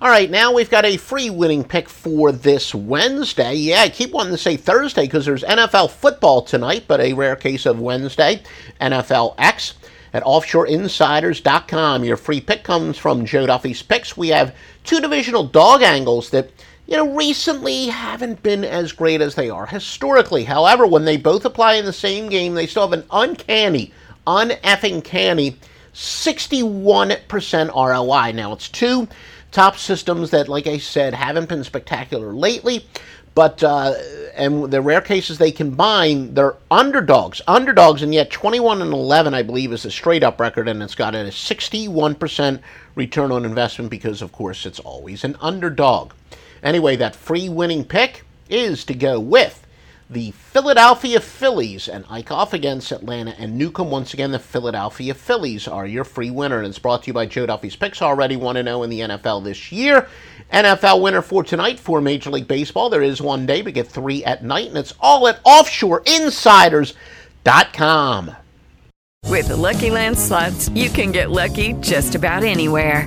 All right, now we've got a free winning pick for this Wednesday. Yeah, I keep wanting to say Thursday because there's NFL football tonight, but a rare case of Wednesday. NFL X at offshoreinsiders.com. Your free pick comes from Joe Duffy's picks. We have two divisional dog angles that you know, recently haven't been as great as they are historically. However, when they both apply in the same game, they still have an uncanny, uneffing canny 61% ROI. Now, it's two top systems that, like I said, haven't been spectacular lately, but, uh, and the rare cases they combine, they're underdogs. Underdogs, and yet 21 and 11, I believe, is a straight up record, and it's got a 61% return on investment because, of course, it's always an underdog. Anyway, that free winning pick is to go with the Philadelphia Phillies and Eickhoff against Atlanta and Newcomb. Once again, the Philadelphia Phillies are your free winner, and it's brought to you by Joe Duffy's Picks. Already 1 0 in the NFL this year. NFL winner for tonight for Major League Baseball. There is one day, but get three at night, and it's all at offshoreinsiders.com. With the Lucky Land slots, you can get lucky just about anywhere.